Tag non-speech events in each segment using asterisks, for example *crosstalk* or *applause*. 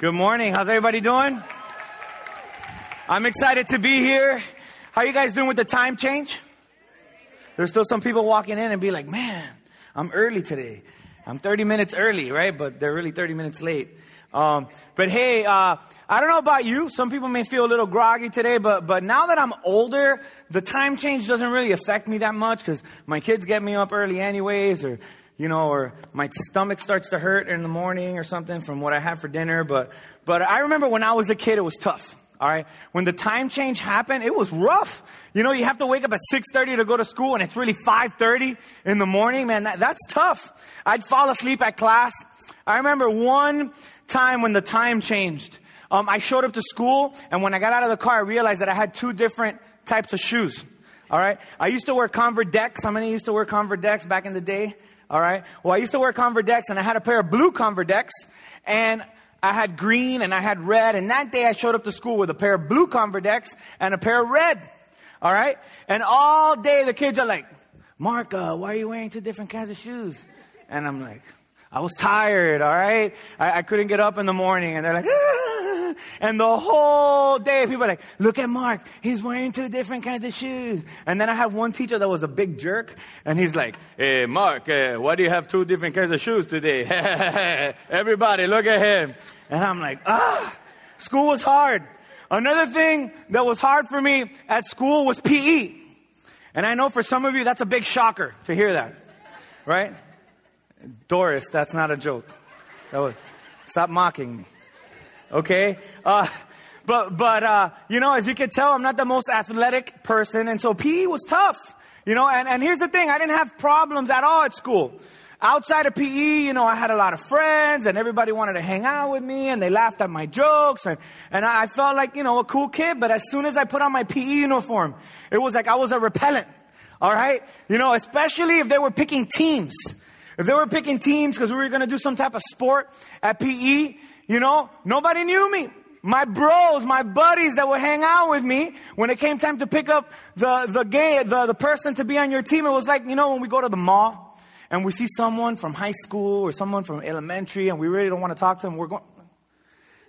Good morning. How's everybody doing? I'm excited to be here. How are you guys doing with the time change? There's still some people walking in and be like, man, I'm early today. I'm 30 minutes early, right? But they're really 30 minutes late. Um, but hey, uh, I don't know about you. Some people may feel a little groggy today, but but now that I'm older, the time change doesn't really affect me that much because my kids get me up early anyways, or you know, or my stomach starts to hurt in the morning or something from what I had for dinner. But but I remember when I was a kid, it was tough. All right. When the time change happened, it was rough. You know, you have to wake up at 6.30 to go to school and it's really 5.30 in the morning. Man, that, that's tough. I'd fall asleep at class. I remember one time when the time changed. Um, I showed up to school, and when I got out of the car, I realized that I had two different types of shoes. All right. I used to wear Converse Decks. How many used to wear Converse Decks back in the day? All right. Well, I used to wear Converse Decks, and I had a pair of blue Converse Decks, and I had green and I had red. And that day I showed up to school with a pair of blue Converse Decks and a pair of red. All right. And all day the kids are like, Mark, uh, why are you wearing two different kinds of shoes? And I'm like, I was tired, all right? I, I couldn't get up in the morning. And they're like, ah! And the whole day people are like, look at Mark. He's wearing two different kinds of shoes. And then I had one teacher that was a big jerk. And he's like, hey, Mark, uh, why do you have two different kinds of shoes today? *laughs* Everybody, look at him. And I'm like, ah, school was hard. Another thing that was hard for me at school was PE. And I know for some of you that's a big shocker to hear that, right? Doris, that's not a joke. That was, stop mocking me. Okay? Uh, but, but, uh, you know, as you can tell, I'm not the most athletic person, and so PE was tough. You know, and, and here's the thing, I didn't have problems at all at school. Outside of PE, you know, I had a lot of friends and everybody wanted to hang out with me and they laughed at my jokes and, and I felt like, you know, a cool kid. But as soon as I put on my PE uniform, it was like I was a repellent. All right. You know, especially if they were picking teams. If they were picking teams because we were going to do some type of sport at PE, you know, nobody knew me. My bros, my buddies that would hang out with me, when it came time to pick up the, the game, the, the person to be on your team, it was like, you know, when we go to the mall and we see someone from high school or someone from elementary and we really don't want to talk to them, we're going,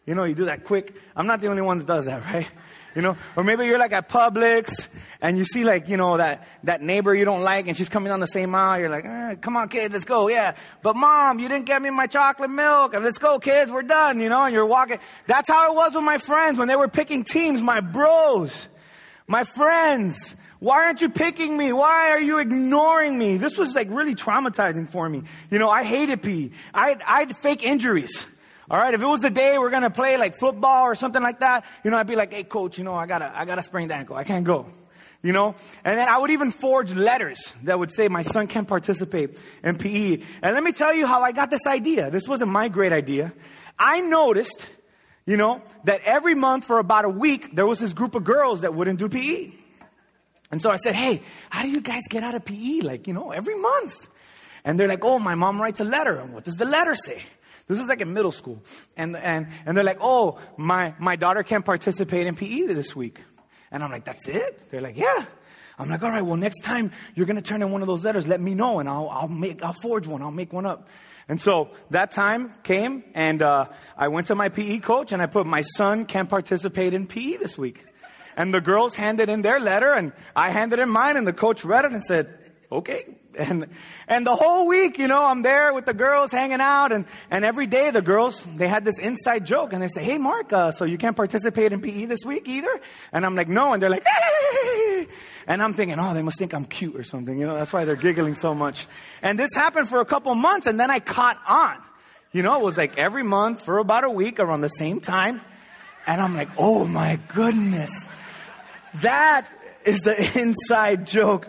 you know, you do that quick. I'm not the only one that does that, *laughs* right? You know, or maybe you're like at Publix and you see like, you know, that, that neighbor you don't like and she's coming down the same aisle. You're like, eh, come on kids, let's go. Yeah. But mom, you didn't get me my chocolate milk and let's go kids, we're done, you know, and you're walking. That's how it was with my friends when they were picking teams, my bros, my friends. Why aren't you picking me? Why are you ignoring me? This was like really traumatizing for me. You know, I hated PE. I'd, I'd fake injuries. All right, if it was the day we're gonna play like football or something like that, you know, I'd be like, "Hey, coach, you know, I gotta, I gotta sprain the ankle. I can't go." You know, and then I would even forge letters that would say my son can't participate in PE. And let me tell you how I got this idea. This wasn't my great idea. I noticed, you know, that every month for about a week there was this group of girls that wouldn't do PE. And so I said, "Hey, how do you guys get out of PE? Like, you know, every month?" And they're like, "Oh, my mom writes a letter." And what does the letter say? This is like in middle school. And, and, and they're like, oh, my, my daughter can't participate in PE this week. And I'm like, that's it? They're like, yeah. I'm like, all right, well, next time you're going to turn in one of those letters, let me know and I'll, I'll make, I'll forge one. I'll make one up. And so that time came and, uh, I went to my PE coach and I put my son can't participate in PE this week. And the girls handed in their letter and I handed in mine and the coach read it and said, okay, *laughs* and and the whole week, you know, I'm there with the girls hanging out, and and every day the girls they had this inside joke, and they say, "Hey, Mark, uh, so you can't participate in PE this week either?" And I'm like, "No," and they're like, hey! *laughs* and I'm thinking, "Oh, they must think I'm cute or something," you know. That's why they're giggling so much. And this happened for a couple months, and then I caught on. You know, it was like every month for about a week around the same time, and I'm like, "Oh my goodness, that is the *laughs* inside joke."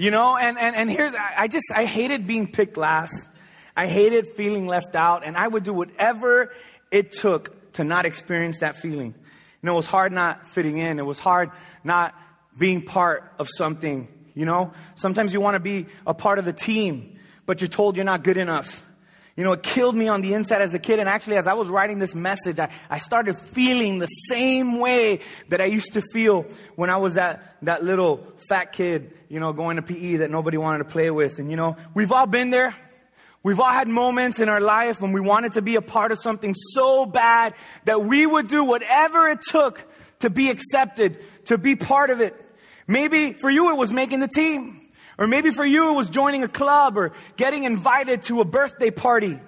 You know, and, and, and here's, I just, I hated being picked last. I hated feeling left out, and I would do whatever it took to not experience that feeling. You know, it was hard not fitting in. It was hard not being part of something. You know, sometimes you want to be a part of the team, but you're told you're not good enough. You know, it killed me on the inside as a kid. And actually, as I was writing this message, I, I started feeling the same way that I used to feel when I was that, that little fat kid, you know, going to PE that nobody wanted to play with. And, you know, we've all been there. We've all had moments in our life when we wanted to be a part of something so bad that we would do whatever it took to be accepted, to be part of it. Maybe for you it was making the team. Or maybe for you it was joining a club or getting invited to a birthday party.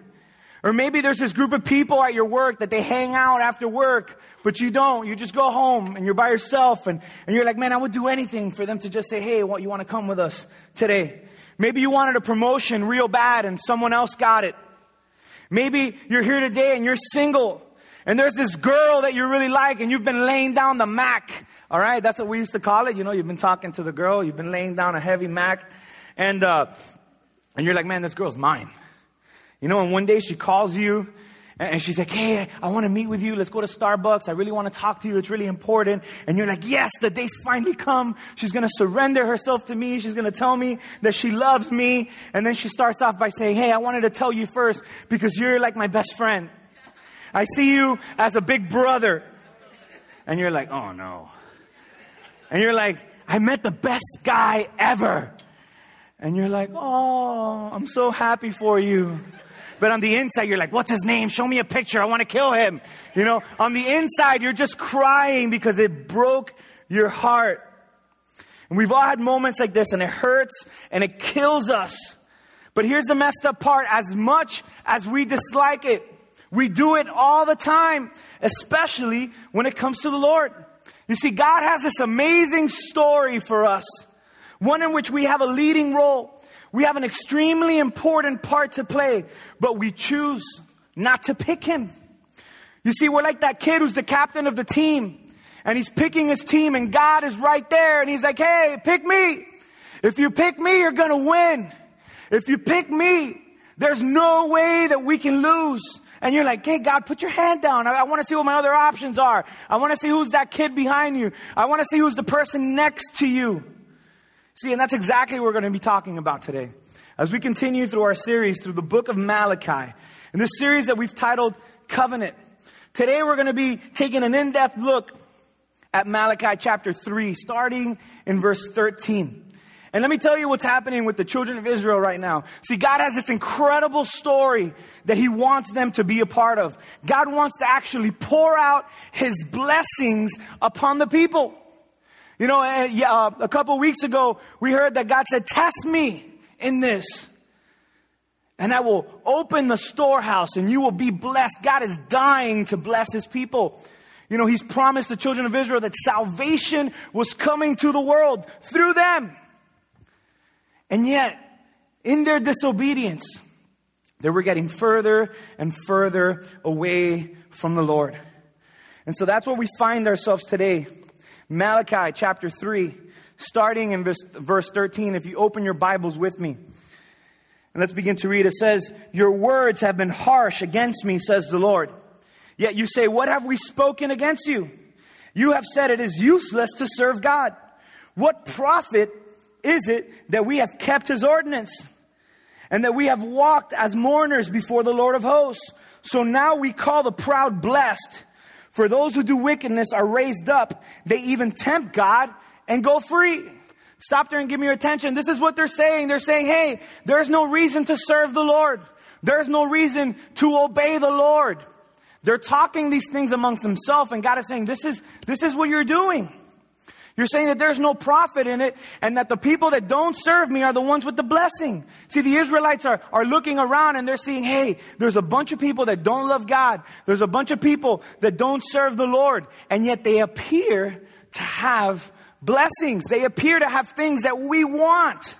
Or maybe there's this group of people at your work that they hang out after work, but you don't. You just go home and you're by yourself and, and you're like, man, I would do anything for them to just say, hey, what, you want to come with us today? Maybe you wanted a promotion real bad and someone else got it. Maybe you're here today and you're single and there's this girl that you really like and you've been laying down the Mac. All right. That's what we used to call it. You know, you've been talking to the girl. You've been laying down a heavy Mac and, uh, and you're like, man, this girl's mine. You know, and one day she calls you and she's like, Hey, I want to meet with you. Let's go to Starbucks. I really want to talk to you. It's really important. And you're like, Yes, the day's finally come. She's going to surrender herself to me. She's going to tell me that she loves me. And then she starts off by saying, Hey, I wanted to tell you first because you're like my best friend. I see you as a big brother. And you're like, Oh no. And you're like, I met the best guy ever. And you're like, Oh, I'm so happy for you. But on the inside, you're like, what's his name? Show me a picture. I want to kill him. You know, on the inside, you're just crying because it broke your heart. And we've all had moments like this and it hurts and it kills us. But here's the messed up part. As much as we dislike it, we do it all the time, especially when it comes to the Lord. You see, God has this amazing story for us, one in which we have a leading role. We have an extremely important part to play, but we choose not to pick him. You see, we're like that kid who's the captain of the team and he's picking his team and God is right there and he's like, Hey, pick me. If you pick me, you're going to win. If you pick me, there's no way that we can lose. And you're like, hey, God, put your hand down. I, I want to see what my other options are. I want to see who's that kid behind you. I want to see who's the person next to you. See, and that's exactly what we're going to be talking about today. As we continue through our series through the book of Malachi, in this series that we've titled Covenant. Today we're going to be taking an in-depth look at Malachi chapter 3, starting in verse 13. And let me tell you what's happening with the children of Israel right now. See, God has this incredible story that He wants them to be a part of. God wants to actually pour out His blessings upon the people. You know, uh, a couple weeks ago, we heard that God said, Test me in this. And I will open the storehouse and you will be blessed. God is dying to bless his people. You know, he's promised the children of Israel that salvation was coming to the world through them. And yet, in their disobedience, they were getting further and further away from the Lord. And so that's where we find ourselves today. Malachi chapter 3, starting in verse, verse 13. If you open your Bibles with me, and let's begin to read. It says, Your words have been harsh against me, says the Lord. Yet you say, What have we spoken against you? You have said it is useless to serve God. What profit is it that we have kept his ordinance and that we have walked as mourners before the Lord of hosts? So now we call the proud blessed. For those who do wickedness are raised up. They even tempt God and go free. Stop there and give me your attention. This is what they're saying. They're saying, hey, there's no reason to serve the Lord. There's no reason to obey the Lord. They're talking these things amongst themselves, and God is saying, this is, this is what you're doing. You're saying that there's no profit in it, and that the people that don't serve me are the ones with the blessing. See, the Israelites are, are looking around and they're seeing, hey, there's a bunch of people that don't love God. There's a bunch of people that don't serve the Lord, and yet they appear to have blessings. They appear to have things that we want.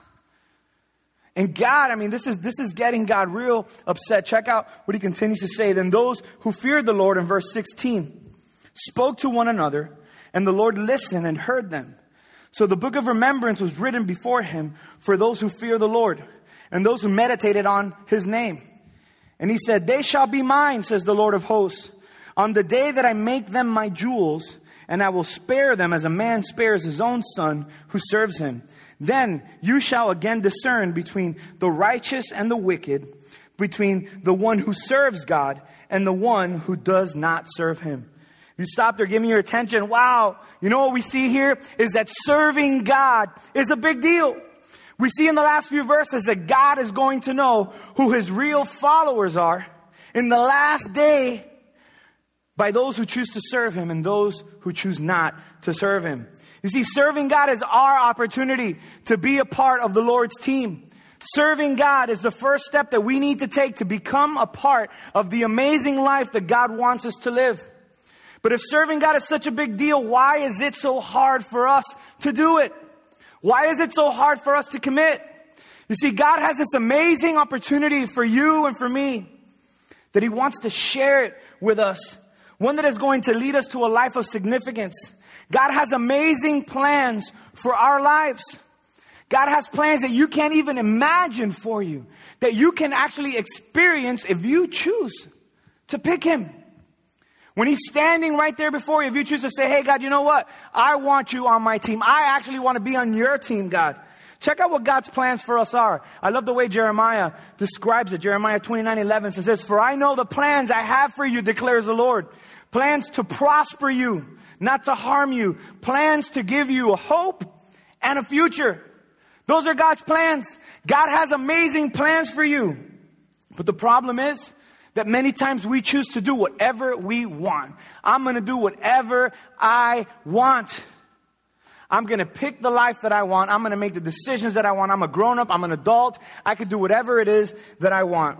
And God, I mean, this is, this is getting God real upset. Check out what he continues to say. Then those who feared the Lord in verse 16 spoke to one another, and the Lord listened and heard them. So the book of remembrance was written before him for those who fear the Lord and those who meditated on his name. And he said, They shall be mine, says the Lord of hosts, on the day that I make them my jewels and I will spare them as a man spares his own son who serves him. Then you shall again discern between the righteous and the wicked, between the one who serves God and the one who does not serve him. You stop there, give me your attention. Wow. You know what we see here is that serving God is a big deal. We see in the last few verses that God is going to know who his real followers are in the last day by those who choose to serve him and those who choose not to serve him. You see, serving God is our opportunity to be a part of the Lord's team. Serving God is the first step that we need to take to become a part of the amazing life that God wants us to live. But if serving God is such a big deal, why is it so hard for us to do it? Why is it so hard for us to commit? You see, God has this amazing opportunity for you and for me that He wants to share it with us. One that is going to lead us to a life of significance. God has amazing plans for our lives. God has plans that you can't even imagine for you, that you can actually experience if you choose to pick Him. When He's standing right there before you, if you choose to say, Hey, God, you know what? I want you on my team. I actually want to be on your team, God. Check out what God's plans for us are. I love the way Jeremiah describes it. Jeremiah 29 11 says this, For I know the plans I have for you, declares the Lord. Plans to prosper you, not to harm you. Plans to give you a hope and a future. Those are God's plans. God has amazing plans for you. But the problem is that many times we choose to do whatever we want. I'm going to do whatever I want. I'm going to pick the life that I want. I'm going to make the decisions that I want. I'm a grown up. I'm an adult. I can do whatever it is that I want.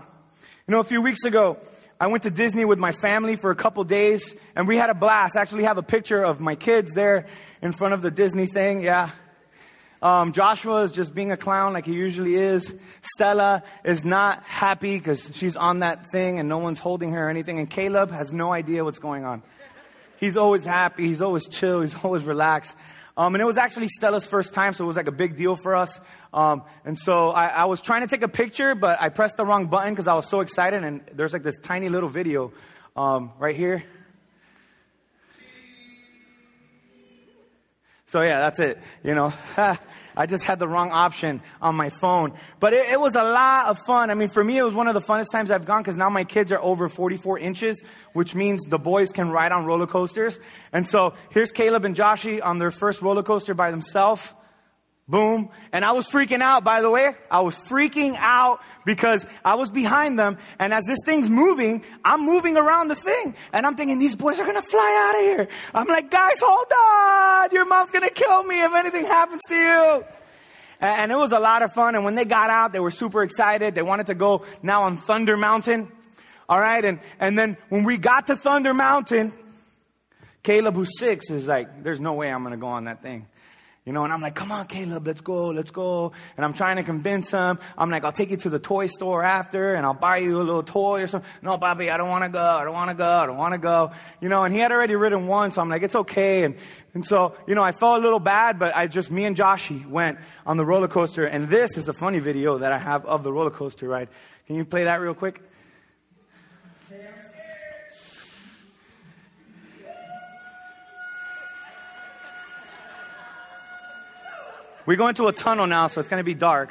You know, a few weeks ago, I went to Disney with my family for a couple days and we had a blast. I actually have a picture of my kids there in front of the Disney thing. Yeah. Um, Joshua is just being a clown like he usually is. Stella is not happy because she's on that thing and no one's holding her or anything. And Caleb has no idea what's going on. He's always happy. He's always chill. He's *laughs* always relaxed. Um, and it was actually Stella's first time, so it was like a big deal for us. Um, and so I, I, was trying to take a picture, but I pressed the wrong button because I was so excited. And there's like this tiny little video um, right here. So yeah, that's it. You know, *laughs* I just had the wrong option on my phone. But it, it, was a lot of fun. I mean, for me, it was one of the funnest times I've gone because now my kids are over 44 inches, which means the boys can ride on roller coasters. And so here's Caleb and Joshi on their first roller coaster by themselves. Boom. And I was freaking out, by the way. I was freaking out because I was behind them. And as this thing's moving, I'm moving around the thing. And I'm thinking, these boys are going to fly out of here. I'm like, guys, hold on. Your mom's going to kill me if anything happens to you. And it was a lot of fun. And when they got out, they were super excited. They wanted to go now on Thunder Mountain. All right. And, and then when we got to Thunder Mountain, Caleb, who's six, is like, there's no way I'm going to go on that thing. You know, and I'm like, come on, Caleb, let's go, let's go. And I'm trying to convince him. I'm like, I'll take you to the toy store after and I'll buy you a little toy or something. No, Bobby, I don't want to go. I don't want to go. I don't want to go. You know, and he had already ridden one. So I'm like, it's okay. And, and so, you know, I felt a little bad, but I just, me and Joshy went on the roller coaster. And this is a funny video that I have of the roller coaster ride. Can you play that real quick? We go into a tunnel now, so it's going to be dark.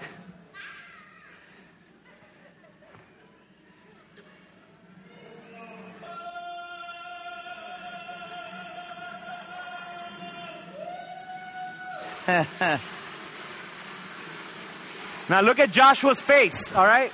*laughs* now look at Joshua's face, all right?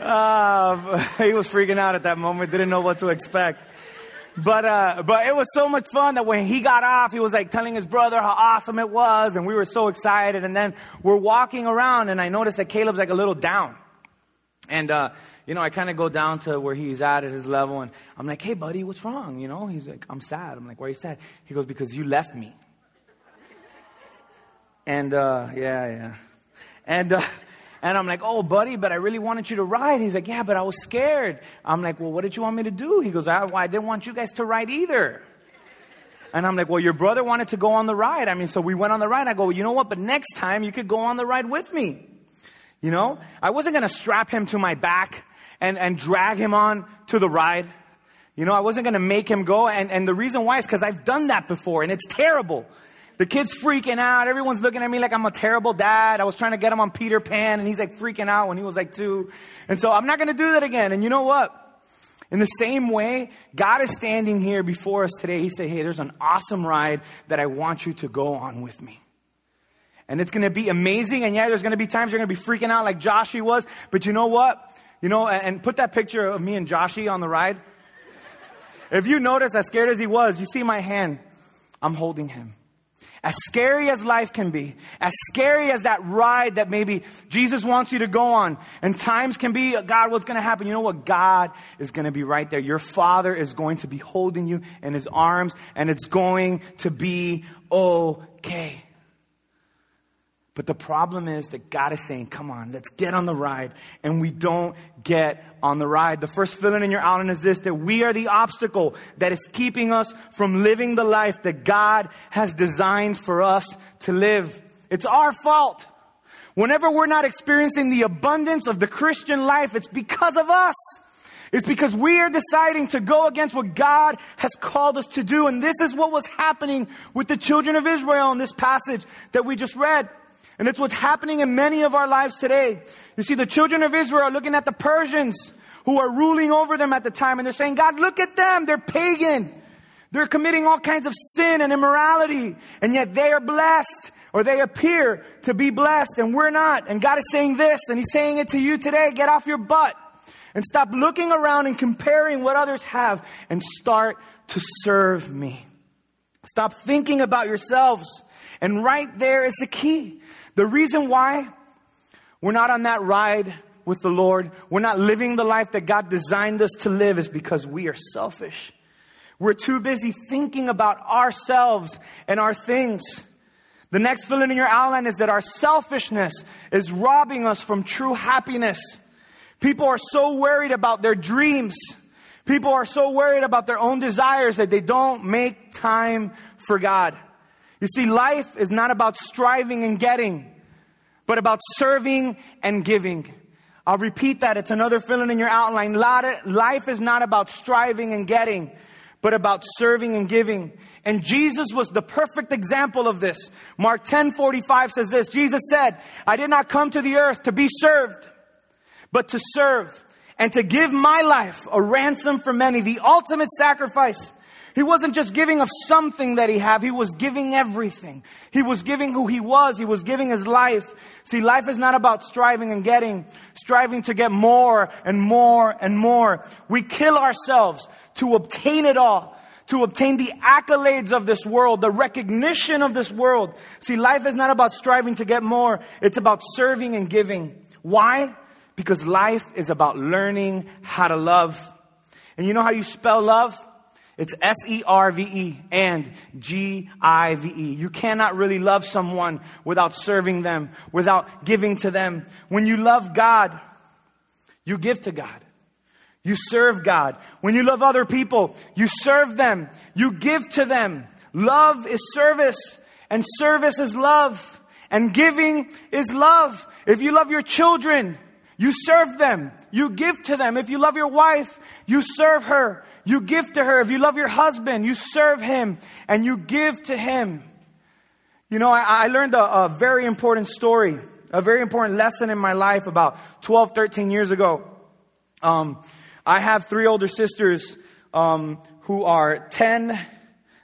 Uh, *laughs* he was freaking out at that moment, didn't know what to expect. But, uh, but it was so much fun that when he got off, he was like telling his brother how awesome it was, and we were so excited. And then we're walking around, and I noticed that Caleb's like a little down. And, uh, you know, I kind of go down to where he's at at his level, and I'm like, hey, buddy, what's wrong? You know, he's like, I'm sad. I'm like, why are you sad? He goes, because you left me. And, uh, yeah, yeah. And, uh, and I'm like, oh, buddy, but I really wanted you to ride. He's like, yeah, but I was scared. I'm like, well, what did you want me to do? He goes, I, well, I didn't want you guys to ride either. And I'm like, well, your brother wanted to go on the ride. I mean, so we went on the ride. I go, well, you know what? But next time you could go on the ride with me. You know, I wasn't going to strap him to my back and, and drag him on to the ride. You know, I wasn't going to make him go. And, and the reason why is because I've done that before and it's terrible. The kid's freaking out. Everyone's looking at me like I'm a terrible dad. I was trying to get him on Peter Pan and he's like freaking out when he was like two. And so I'm not going to do that again. And you know what? In the same way, God is standing here before us today. He said, Hey, there's an awesome ride that I want you to go on with me. And it's going to be amazing. And yeah, there's going to be times you're going to be freaking out like Joshy was. But you know what? You know, and put that picture of me and Joshy on the ride. *laughs* If you notice, as scared as he was, you see my hand. I'm holding him. As scary as life can be, as scary as that ride that maybe Jesus wants you to go on, and times can be, God, what's going to happen? You know what? God is going to be right there. Your Father is going to be holding you in His arms, and it's going to be okay. But the problem is that God is saying, come on, let's get on the ride. And we don't get on the ride. The first fill in your outline is this, that we are the obstacle that is keeping us from living the life that God has designed for us to live. It's our fault. Whenever we're not experiencing the abundance of the Christian life, it's because of us. It's because we are deciding to go against what God has called us to do. And this is what was happening with the children of Israel in this passage that we just read. And it's what's happening in many of our lives today. You see, the children of Israel are looking at the Persians who are ruling over them at the time and they're saying, God, look at them. They're pagan. They're committing all kinds of sin and immorality. And yet they are blessed or they appear to be blessed and we're not. And God is saying this and He's saying it to you today. Get off your butt and stop looking around and comparing what others have and start to serve me. Stop thinking about yourselves. And right there is the key. The reason why we're not on that ride with the Lord, we're not living the life that God designed us to live, is because we are selfish. We're too busy thinking about ourselves and our things. The next fill in your outline is that our selfishness is robbing us from true happiness. People are so worried about their dreams. People are so worried about their own desires that they don't make time for God. You see, life is not about striving and getting, but about serving and giving. I'll repeat that. It's another filling in your outline. Life is not about striving and getting, but about serving and giving. And Jesus was the perfect example of this. Mark 10 45 says this Jesus said, I did not come to the earth to be served, but to serve and to give my life a ransom for many, the ultimate sacrifice. He wasn't just giving of something that he had, he was giving everything. He was giving who he was, he was giving his life. See, life is not about striving and getting, striving to get more and more and more. We kill ourselves to obtain it all, to obtain the accolades of this world, the recognition of this world. See, life is not about striving to get more, it's about serving and giving. Why? Because life is about learning how to love. And you know how you spell love? It's S E R V E and G I V E. You cannot really love someone without serving them, without giving to them. When you love God, you give to God. You serve God. When you love other people, you serve them. You give to them. Love is service, and service is love, and giving is love. If you love your children, you serve them. You give to them. If you love your wife, you serve her. You give to her. If you love your husband, you serve him and you give to him. You know, I, I learned a, a, very important story, a very important lesson in my life about 12, 13 years ago. Um, I have three older sisters um, who are 10,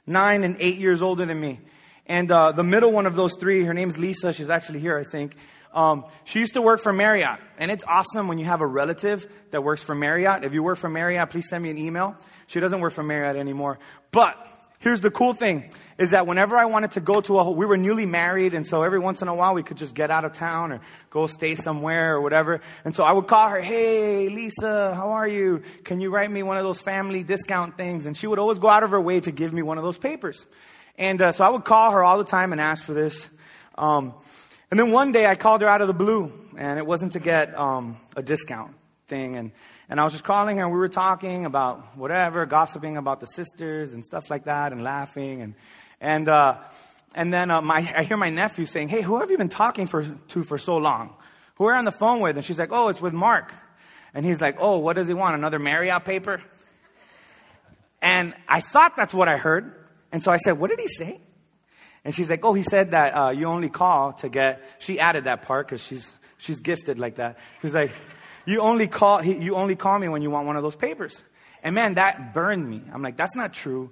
9, and 8 years older than me. And uh, the middle one of those three, her name's Lisa. She's actually here, I think. Um, she used to work for Marriott, and it's awesome when you have a relative that works for Marriott. If you work for Marriott, please send me an email. She doesn't work for Marriott anymore. But here's the cool thing is that whenever I wanted to go to a, we were newly married, and so every once in a while we could just get out of town or go stay somewhere or whatever. And so I would call her, hey, Lisa, how are you? Can you write me one of those family discount things? And she would always go out of her way to give me one of those papers. And uh, so I would call her all the time and ask for this. Um, and then one day I called her out of the blue, and it wasn't to get um, a discount thing. And, and I was just calling her, and we were talking about whatever, gossiping about the sisters and stuff like that, and laughing. And, and, uh, and then uh, my, I hear my nephew saying, Hey, who have you been talking for, to for so long? Who are you on the phone with? And she's like, Oh, it's with Mark. And he's like, Oh, what does he want? Another Marriott paper? And I thought that's what I heard. And so I said, what did he say? And she's like, oh, he said that uh, you only call to get, she added that part because she's, she's gifted like that. She's like, you only call, he, you only call me when you want one of those papers. And man, that burned me. I'm like, that's not true.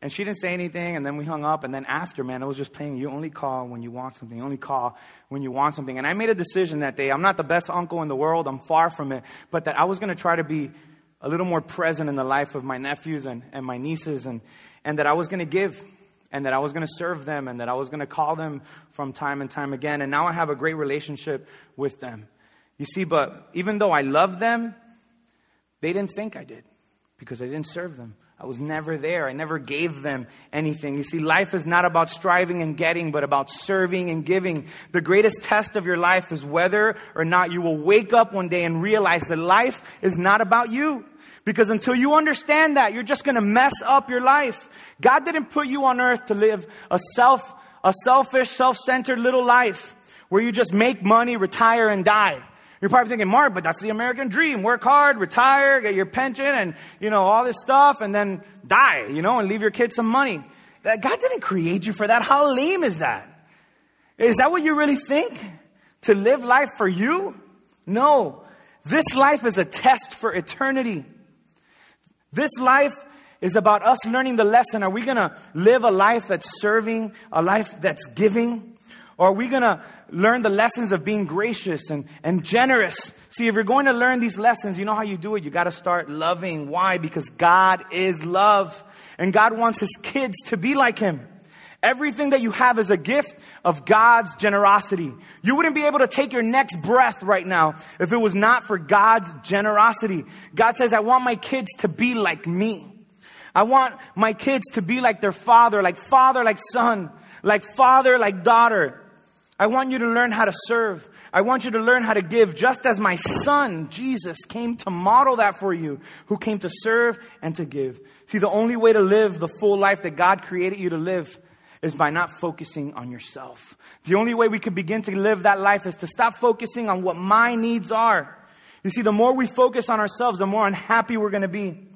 And she didn't say anything, and then we hung up. And then after, man, it was just playing. You only call when you want something. You only call when you want something. And I made a decision that day. I'm not the best uncle in the world. I'm far from it. But that I was going to try to be a little more present in the life of my nephews and, and my nieces, and, and that I was going to give, and that I was going to serve them, and that I was going to call them from time and time again. And now I have a great relationship with them. You see, but even though I love them, they didn't think I did because I didn't serve them. I was never there. I never gave them anything. You see, life is not about striving and getting, but about serving and giving. The greatest test of your life is whether or not you will wake up one day and realize that life is not about you. Because until you understand that, you're just going to mess up your life. God didn't put you on earth to live a self, a selfish, self-centered little life where you just make money, retire, and die. You're probably thinking, Mark, but that's the American dream. Work hard, retire, get your pension and, you know, all this stuff and then die, you know, and leave your kids some money. That God didn't create you for that. How lame is that? Is that what you really think? To live life for you? No. This life is a test for eternity. This life is about us learning the lesson. Are we going to live a life that's serving, a life that's giving? Or are we going to learn the lessons of being gracious and, and generous? See, if you're going to learn these lessons, you know how you do it. You got to start loving. Why? Because God is love. And God wants His kids to be like Him. Everything that you have is a gift of God's generosity. You wouldn't be able to take your next breath right now if it was not for God's generosity. God says, I want my kids to be like me. I want my kids to be like their father, like father, like son, like father, like daughter. I want you to learn how to serve. I want you to learn how to give, just as my son, Jesus, came to model that for you, who came to serve and to give. See, the only way to live the full life that God created you to live is by not focusing on yourself. The only way we can begin to live that life is to stop focusing on what my needs are. You see, the more we focus on ourselves, the more unhappy we're going to be.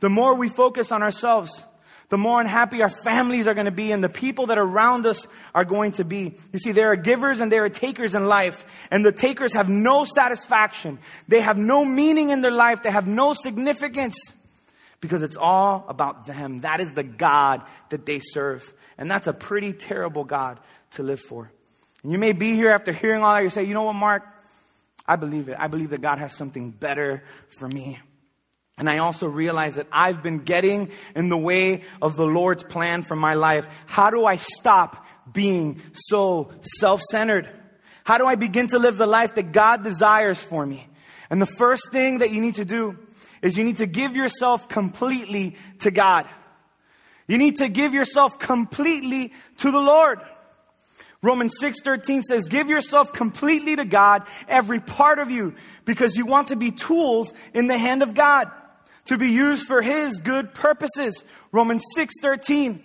The more we focus on ourselves, the more unhappy our families are going to be and the people that are around us are going to be. You see, there are givers and there are takers in life, and the takers have no satisfaction. They have no meaning in their life. They have no significance because it's all about them. That is the God that they serve. And that's a pretty terrible God to live for. And you may be here after hearing all that, you say, you know what, Mark? I believe it. I believe that God has something better for me. And I also realize that I've been getting in the way of the Lord's plan for my life. How do I stop being so self-centered? How do I begin to live the life that God desires for me? And the first thing that you need to do is you need to give yourself completely to God. You need to give yourself completely to the Lord. Romans 6:13 says, "Give yourself completely to God, every part of you, because you want to be tools in the hand of God." to be used for his good purposes. Romans 6:13.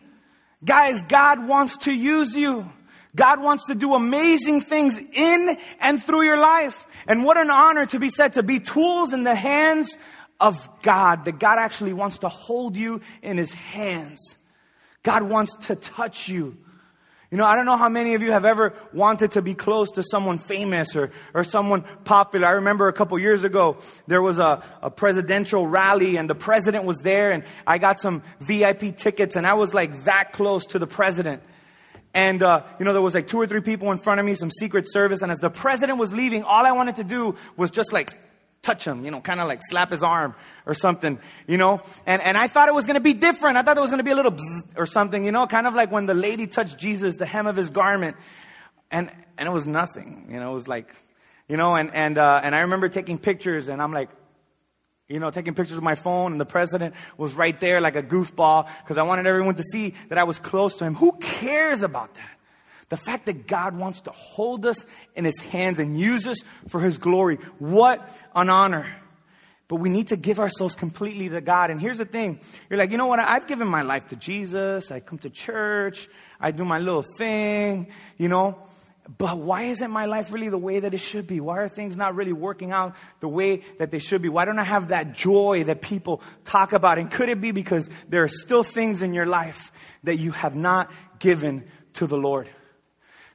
Guys, God wants to use you. God wants to do amazing things in and through your life. And what an honor to be said to be tools in the hands of God. That God actually wants to hold you in his hands. God wants to touch you. You know, I don't know how many of you have ever wanted to be close to someone famous or, or someone popular. I remember a couple years ago, there was a, a presidential rally and the president was there and I got some VIP tickets and I was like that close to the president. And, uh, you know, there was like two or three people in front of me, some secret service. And as the president was leaving, all I wanted to do was just like touch him, you know, kind of like slap his arm or something, you know. And, and I thought it was going to be different. I thought it was going to be a little or something, you know, kind of like when the lady touched Jesus, the hem of his garment. And, and it was nothing, you know, it was like, you know, and, and, uh, and I remember taking pictures and I'm like, you know, taking pictures with my phone and the president was right there like a goofball because I wanted everyone to see that I was close to him. Who cares about that? The fact that God wants to hold us in his hands and use us for his glory. What an honor. But we need to give ourselves completely to God. And here's the thing. You're like, you know what? I've given my life to Jesus. I come to church. I do my little thing, you know. but why isn't my life really the way that it should be? Why are things not really working out the way that they should be? Why don't I have that joy that people talk about? And could it be because there are still things in your life that you have not given to the Lord?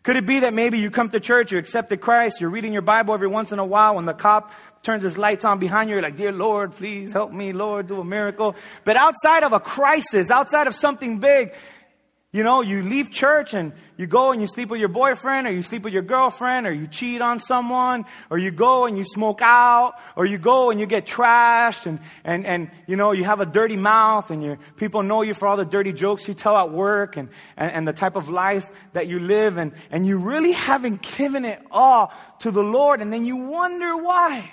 Could it be that maybe you come to church, you accepted Christ, you're reading your Bible every once in a while when the cop turns his lights on behind you, you're like, Dear Lord, please help me, Lord, do a miracle. But outside of a crisis, outside of something big, you know, you leave church and you go and you sleep with your boyfriend or you sleep with your girlfriend or you cheat on someone or you go and you smoke out or you go and you get trashed and, and, and you know, you have a dirty mouth and your, people know you for all the dirty jokes you tell at work and, and, and the type of life that you live and, and you really haven't given it all to the Lord and then you wonder why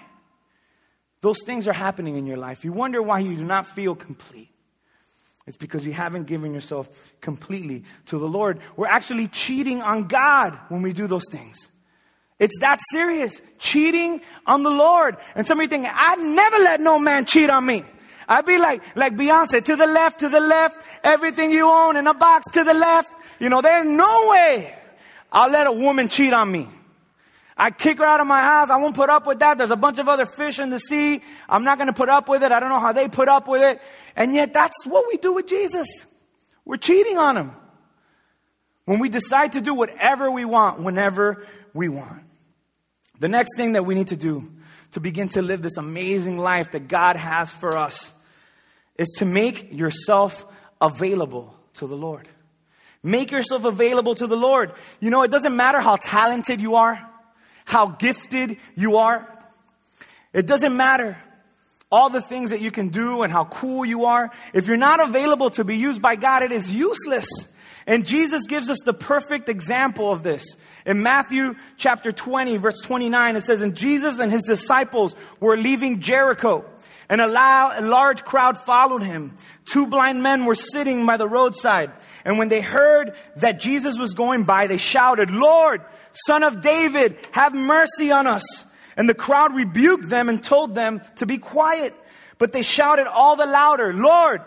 those things are happening in your life. You wonder why you do not feel complete. It's because you haven't given yourself completely to the Lord. We're actually cheating on God when we do those things. It's that serious. Cheating on the Lord. And somebody thinking, I'd never let no man cheat on me. I'd be like, like Beyonce, to the left, to the left, everything you own in a box to the left. You know, there's no way I'll let a woman cheat on me. I kick her out of my house. I won't put up with that. There's a bunch of other fish in the sea. I'm not going to put up with it. I don't know how they put up with it. And yet that's what we do with Jesus. We're cheating on him. When we decide to do whatever we want, whenever we want. The next thing that we need to do to begin to live this amazing life that God has for us is to make yourself available to the Lord. Make yourself available to the Lord. You know, it doesn't matter how talented you are how gifted you are. It doesn't matter all the things that you can do and how cool you are. If you're not available to be used by God, it is useless. And Jesus gives us the perfect example of this. In Matthew chapter 20, verse 29, it says, And Jesus and his disciples were leaving Jericho, and a, large crowd followed him. Two blind men were sitting by the roadside. And when they heard that Jesus was going by, they shouted, Lord, son of David, have mercy on us. And the crowd rebuked them and told them to be quiet. But they shouted all the louder, Lord,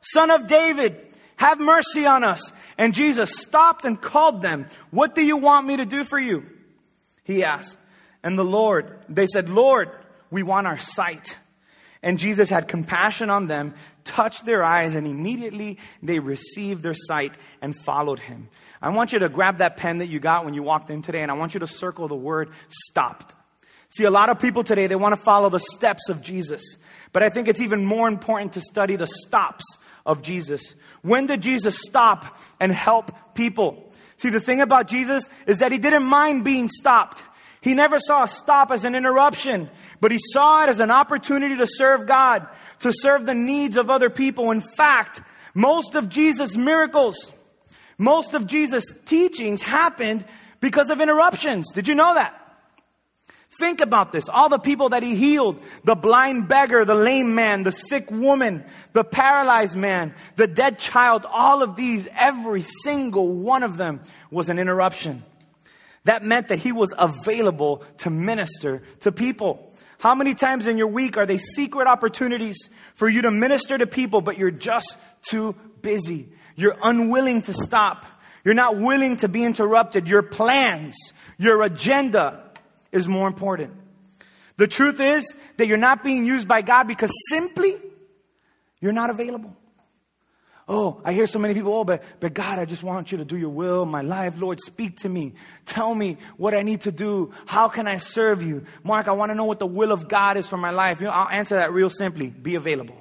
son of David, have mercy on us. And Jesus stopped and called them. What do you want me to do for you? He asked. And the Lord, they said, Lord, we want our sight. And Jesus had compassion on them, touched their eyes, and immediately they received their sight and followed him. I want you to grab that pen that you got when you walked in today and I want you to circle the word stopped. See, a lot of people today, they want to follow the steps of Jesus. But I think it's even more important to study the stops of Jesus. When did Jesus stop and help people? See, the thing about Jesus is that he didn't mind being stopped. He never saw a stop as an interruption, but he saw it as an opportunity to serve God, to serve the needs of other people. In fact, most of Jesus' miracles, most of Jesus' teachings happened because of interruptions. Did you know that? Think about this. All the people that he healed, the blind beggar, the lame man, the sick woman, the paralyzed man, the dead child, all of these, every single one of them was an interruption. That meant that he was available to minister to people. How many times in your week are they secret opportunities for you to minister to people, but you're just too busy? You're unwilling to stop. You're not willing to be interrupted. Your plans, your agenda is more important. The truth is that you're not being used by God because simply you're not available. Oh, I hear so many people, oh, but, but God, I just want you to do your will, my life. Lord, speak to me. Tell me what I need to do. How can I serve you? Mark, I want to know what the will of God is for my life. You know, I'll answer that real simply. Be available.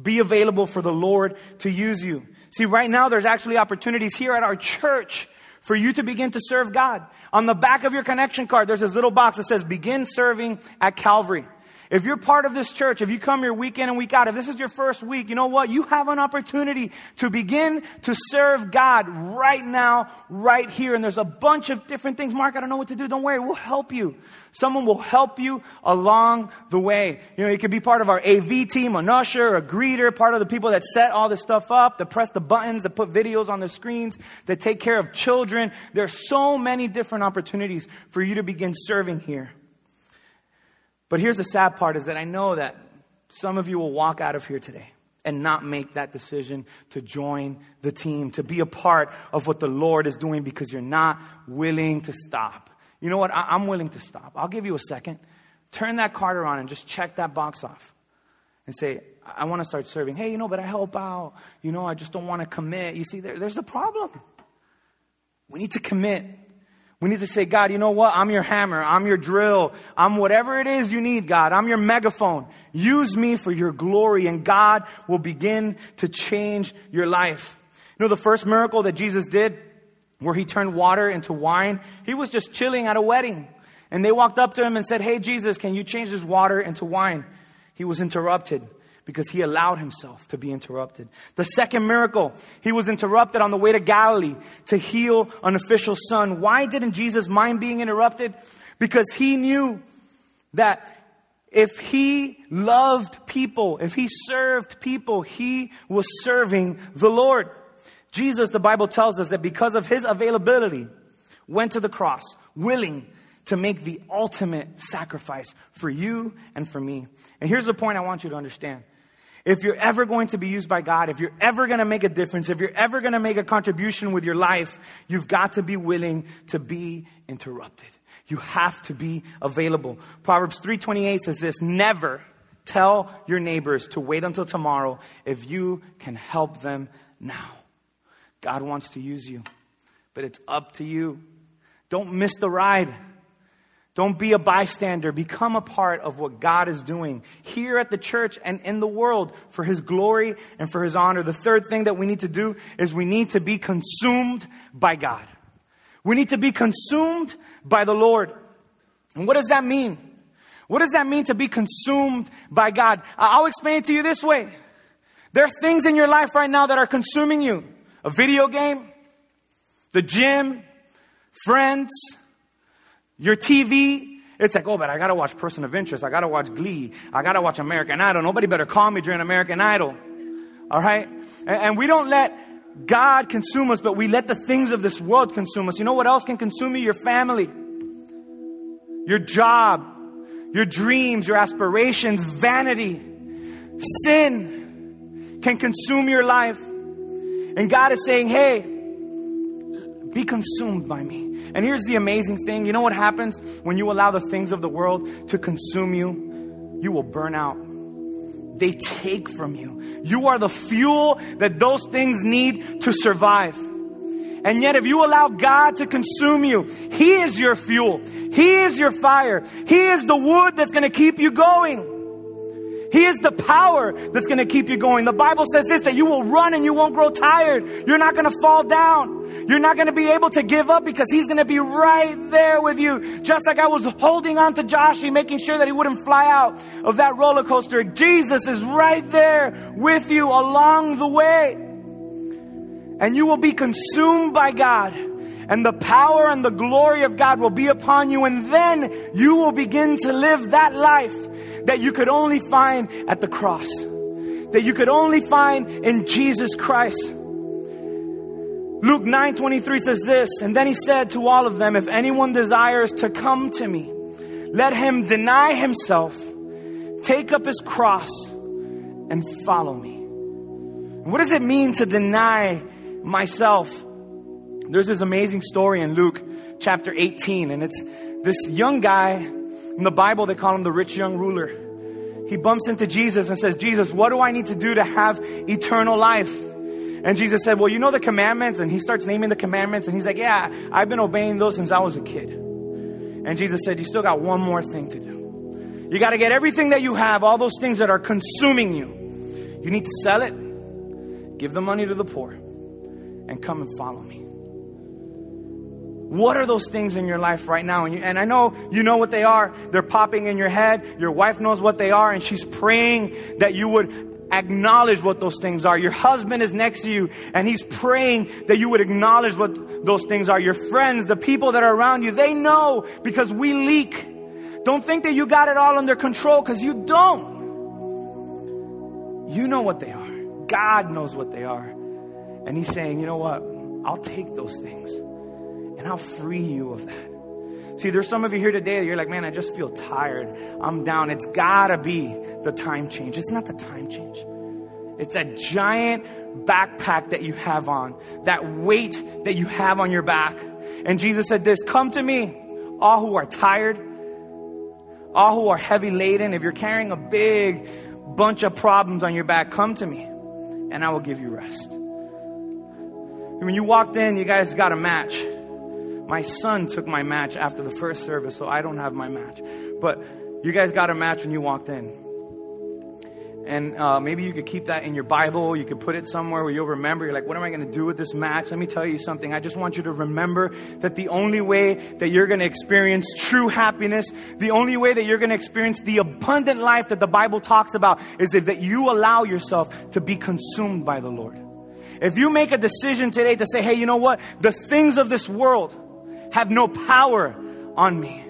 Be available for the Lord to use you. See, right now there's actually opportunities here at our church for you to begin to serve God. On the back of your connection card, there's this little box that says begin serving at Calvary. If you're part of this church, if you come here week in and week out, if this is your first week, you know what? You have an opportunity to begin to serve God right now, right here. And there's a bunch of different things. Mark, I don't know what to do. Don't worry. We'll help you. Someone will help you along the way. You know, you could be part of our AV team, an usher, a greeter, part of the people that set all this stuff up, that press the buttons, that put videos on the screens, that take care of children. There's so many different opportunities for you to begin serving here. But here's the sad part is that I know that some of you will walk out of here today and not make that decision to join the team, to be a part of what the Lord is doing because you're not willing to stop. You know what? I- am willing to stop. I'll give you a second. Turn that card around and just check that box off and say, I want to start serving. Hey, you know, but I help out. You know, I just don't want to commit. You see, there, there's a problem. We need to commit. We need to say, God, you know what? I'm your hammer. I'm your drill. I'm whatever it is you need, God. I'm your megaphone. Use me for your glory, and God will begin to change your life. You know, the first miracle that Jesus did, where he turned water into wine, he was just chilling at a wedding. And they walked up to him and said, Hey, Jesus, can you change this water into wine? He was interrupted because he allowed himself to be interrupted. The second miracle, he was interrupted on the way to Galilee to heal an official son. Why didn't Jesus mind being interrupted? Because he knew that if he loved people, if he served people, he was serving the Lord. Jesus, the Bible tells us that because of his availability, went to the cross, willing to make the ultimate sacrifice for you and for me. And here's the point I want you to understand if you're ever going to be used by God, if you're ever going to make a difference, if you're ever going to make a contribution with your life, you've got to be willing to be interrupted. You have to be available. Proverbs 3:28 says this, never tell your neighbors to wait until tomorrow if you can help them now. God wants to use you, but it's up to you. Don't miss the ride. Don't be a bystander. Become a part of what God is doing here at the church and in the world for His glory and for His honor. The third thing that we need to do is we need to be consumed by God. We need to be consumed by the Lord. And what does that mean? What does that mean to be consumed by God? I'll explain it to you this way. There are things in your life right now that are consuming you. A video game, the gym, friends, your TV, it's like, oh, but I gotta watch Person of Interest. I gotta watch Glee. I gotta watch American Idol. Nobody better call me during American Idol. All right? And, and we don't let God consume us, but we let the things of this world consume us. You know what else can consume you? Your family, your job, your dreams, your aspirations, vanity, sin can consume your life. And God is saying, hey, be consumed by me. And here's the amazing thing you know what happens when you allow the things of the world to consume you? You will burn out. They take from you. You are the fuel that those things need to survive. And yet, if you allow God to consume you, He is your fuel. He is your fire. He is the wood that's going to keep you going. He is the power that's going to keep you going. The Bible says this that you will run and you won't grow tired. You're not going to fall down. You're not going to be able to give up because He's going to be right there with you. Just like I was holding on to Joshy, making sure that he wouldn't fly out of that roller coaster. Jesus is right there with you along the way. And you will be consumed by God and the power and the glory of God will be upon you. And then you will begin to live that life that you could only find at the cross, that you could only find in Jesus Christ. Luke 9 23 says this, and then he said to all of them, If anyone desires to come to me, let him deny himself, take up his cross, and follow me. What does it mean to deny myself? There's this amazing story in Luke chapter 18, and it's this young guy in the Bible, they call him the rich young ruler. He bumps into Jesus and says, Jesus, what do I need to do to have eternal life? And Jesus said, Well, you know the commandments? And he starts naming the commandments. And he's like, Yeah, I've been obeying those since I was a kid. And Jesus said, You still got one more thing to do. You got to get everything that you have, all those things that are consuming you. You need to sell it, give the money to the poor, and come and follow me. What are those things in your life right now? And, you, and I know you know what they are. They're popping in your head. Your wife knows what they are, and she's praying that you would acknowledge what those things are. Your husband is next to you, and he's praying that you would acknowledge what those things are. Your friends, the people that are around you, they know because we leak. Don't think that you got it all under control because you don't. You know what they are. God knows what they are. And he's saying, you know what? I'll take those things I'll free you of that. See, there's some of you here today that you're like, man, I just feel tired. I'm down. It's gotta be the time change. It's not the time change. It's that giant backpack that you have on, that weight that you have on your back. And Jesus said this Come to me, all who are tired, all who are heavy laden. If you're carrying a big bunch of problems on your back, come to me, and I will give you rest. When you walked in, you guys got a match. My son took my match after the first service, so I don't have my match. But you guys got a match when you walked in. And uh, maybe you could keep that in your Bible. You could put it somewhere where you'll remember. You're like, what am I going to do with this match? Let me tell you something. I just want you to remember that the only way that you're going to experience true happiness, the only way that you're going to experience the abundant life that the Bible talks about is if that you allow yourself to be consumed by the Lord. If you make a decision today to say, hey, you know what? The things of this world have no power on me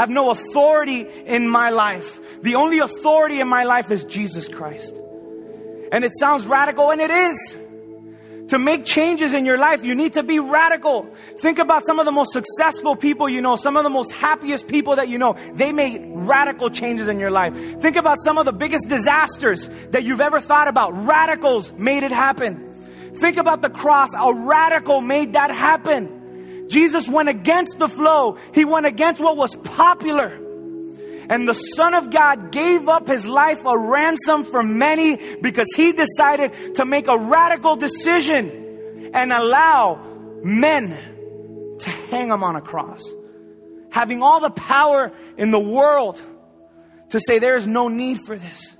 have no authority in my life. The only authority in my life is Jesus Christ. And it sounds radical, and it is. To make changes in your life, you need to be radical. Think about some of the most successful people you know, some of the most happiest people that you know. They made radical changes in your life. Think about some of the biggest disasters that you've ever thought about. Radicals made it happen. Think about the cross. A radical made that happen. Jesus went against the flow. He went against what was popular. And the Son of God gave up his life a ransom for many because he decided to make a radical decision and allow men to hang him on a cross. Having all the power in the world to say there is no need for this.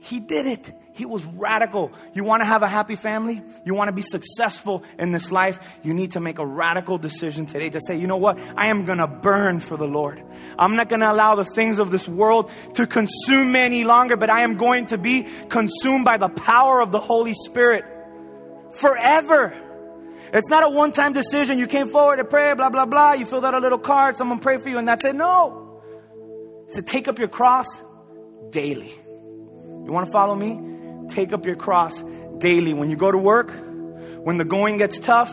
He did it. He was radical. You want to have a happy family? You want to be successful in this life? You need to make a radical decision today to say, you know what? I am going to burn for the Lord. I'm not going to allow the things of this world to consume me any longer, but I am going to be consumed by the power of the Holy Spirit forever. It's not a one time decision. You came forward to pray, blah, blah, blah. You filled out a little card, someone prayed for you, and that's it. No. It's to take up your cross daily. You want to follow me? Take up your cross daily. When you go to work, when the going gets tough,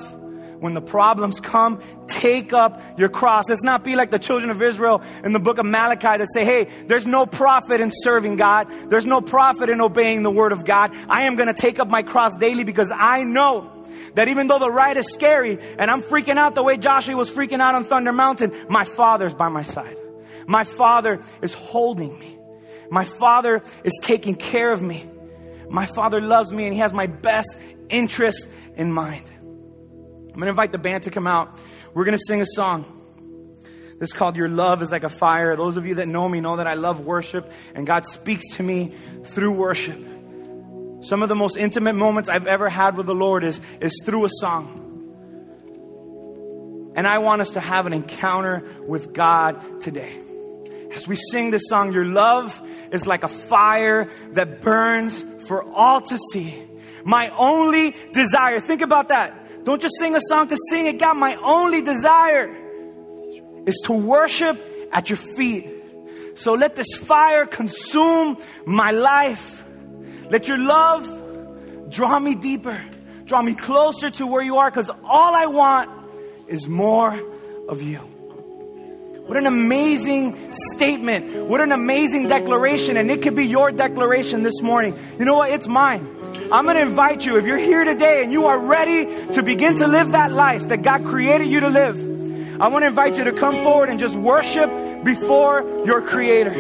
when the problems come, take up your cross. Let's not be like the children of Israel in the book of Malachi that say, hey, there's no profit in serving God. There's no profit in obeying the word of God. I am going to take up my cross daily because I know that even though the ride is scary and I'm freaking out the way Joshua was freaking out on Thunder Mountain, my father's by my side. My father is holding me. My father is taking care of me. My Father loves me and He has my best interest in mind. I'm going to invite the band to come out. We're going to sing a song. This is called Your Love is Like a Fire. Those of you that know me know that I love worship, and God speaks to me through worship. Some of the most intimate moments I've ever had with the Lord is, is through a song. And I want us to have an encounter with God today. As we sing this song, Your love is like a fire that burns for all to see. My only desire, think about that. Don't just sing a song to sing it, God. My only desire is to worship at your feet. So let this fire consume my life. Let your love draw me deeper, draw me closer to where you are, because all I want is more of you. What an amazing statement. What an amazing declaration. And it could be your declaration this morning. You know what? It's mine. I'm going to invite you, if you're here today and you are ready to begin to live that life that God created you to live, I want to invite you to come forward and just worship before your Creator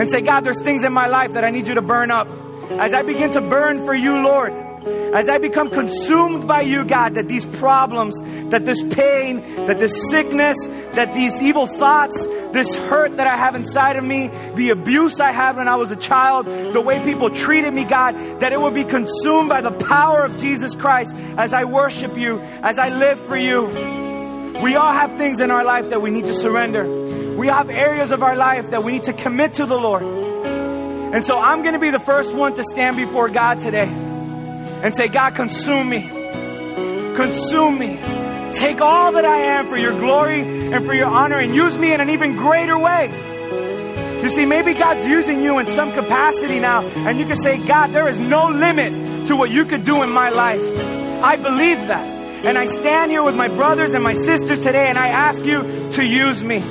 and say, God, there's things in my life that I need you to burn up. As I begin to burn for you, Lord, as I become consumed by you, God, that these problems, that this pain, that this sickness, that these evil thoughts, this hurt that I have inside of me, the abuse I had when I was a child, the way people treated me, God, that it will be consumed by the power of Jesus Christ as I worship you, as I live for you. We all have things in our life that we need to surrender. We have areas of our life that we need to commit to the Lord. And so I'm going to be the first one to stand before God today and say, God, consume me. Consume me. Take all that I am for your glory and for your honor and use me in an even greater way. You see, maybe God's using you in some capacity now, and you can say, God, there is no limit to what you could do in my life. I believe that. And I stand here with my brothers and my sisters today, and I ask you to use me.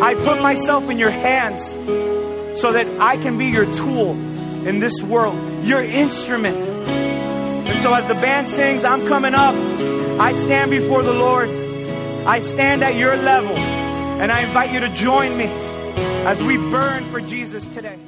I put myself in your hands so that I can be your tool in this world your instrument. So as the band sings, I'm coming up. I stand before the Lord. I stand at your level. And I invite you to join me as we burn for Jesus today.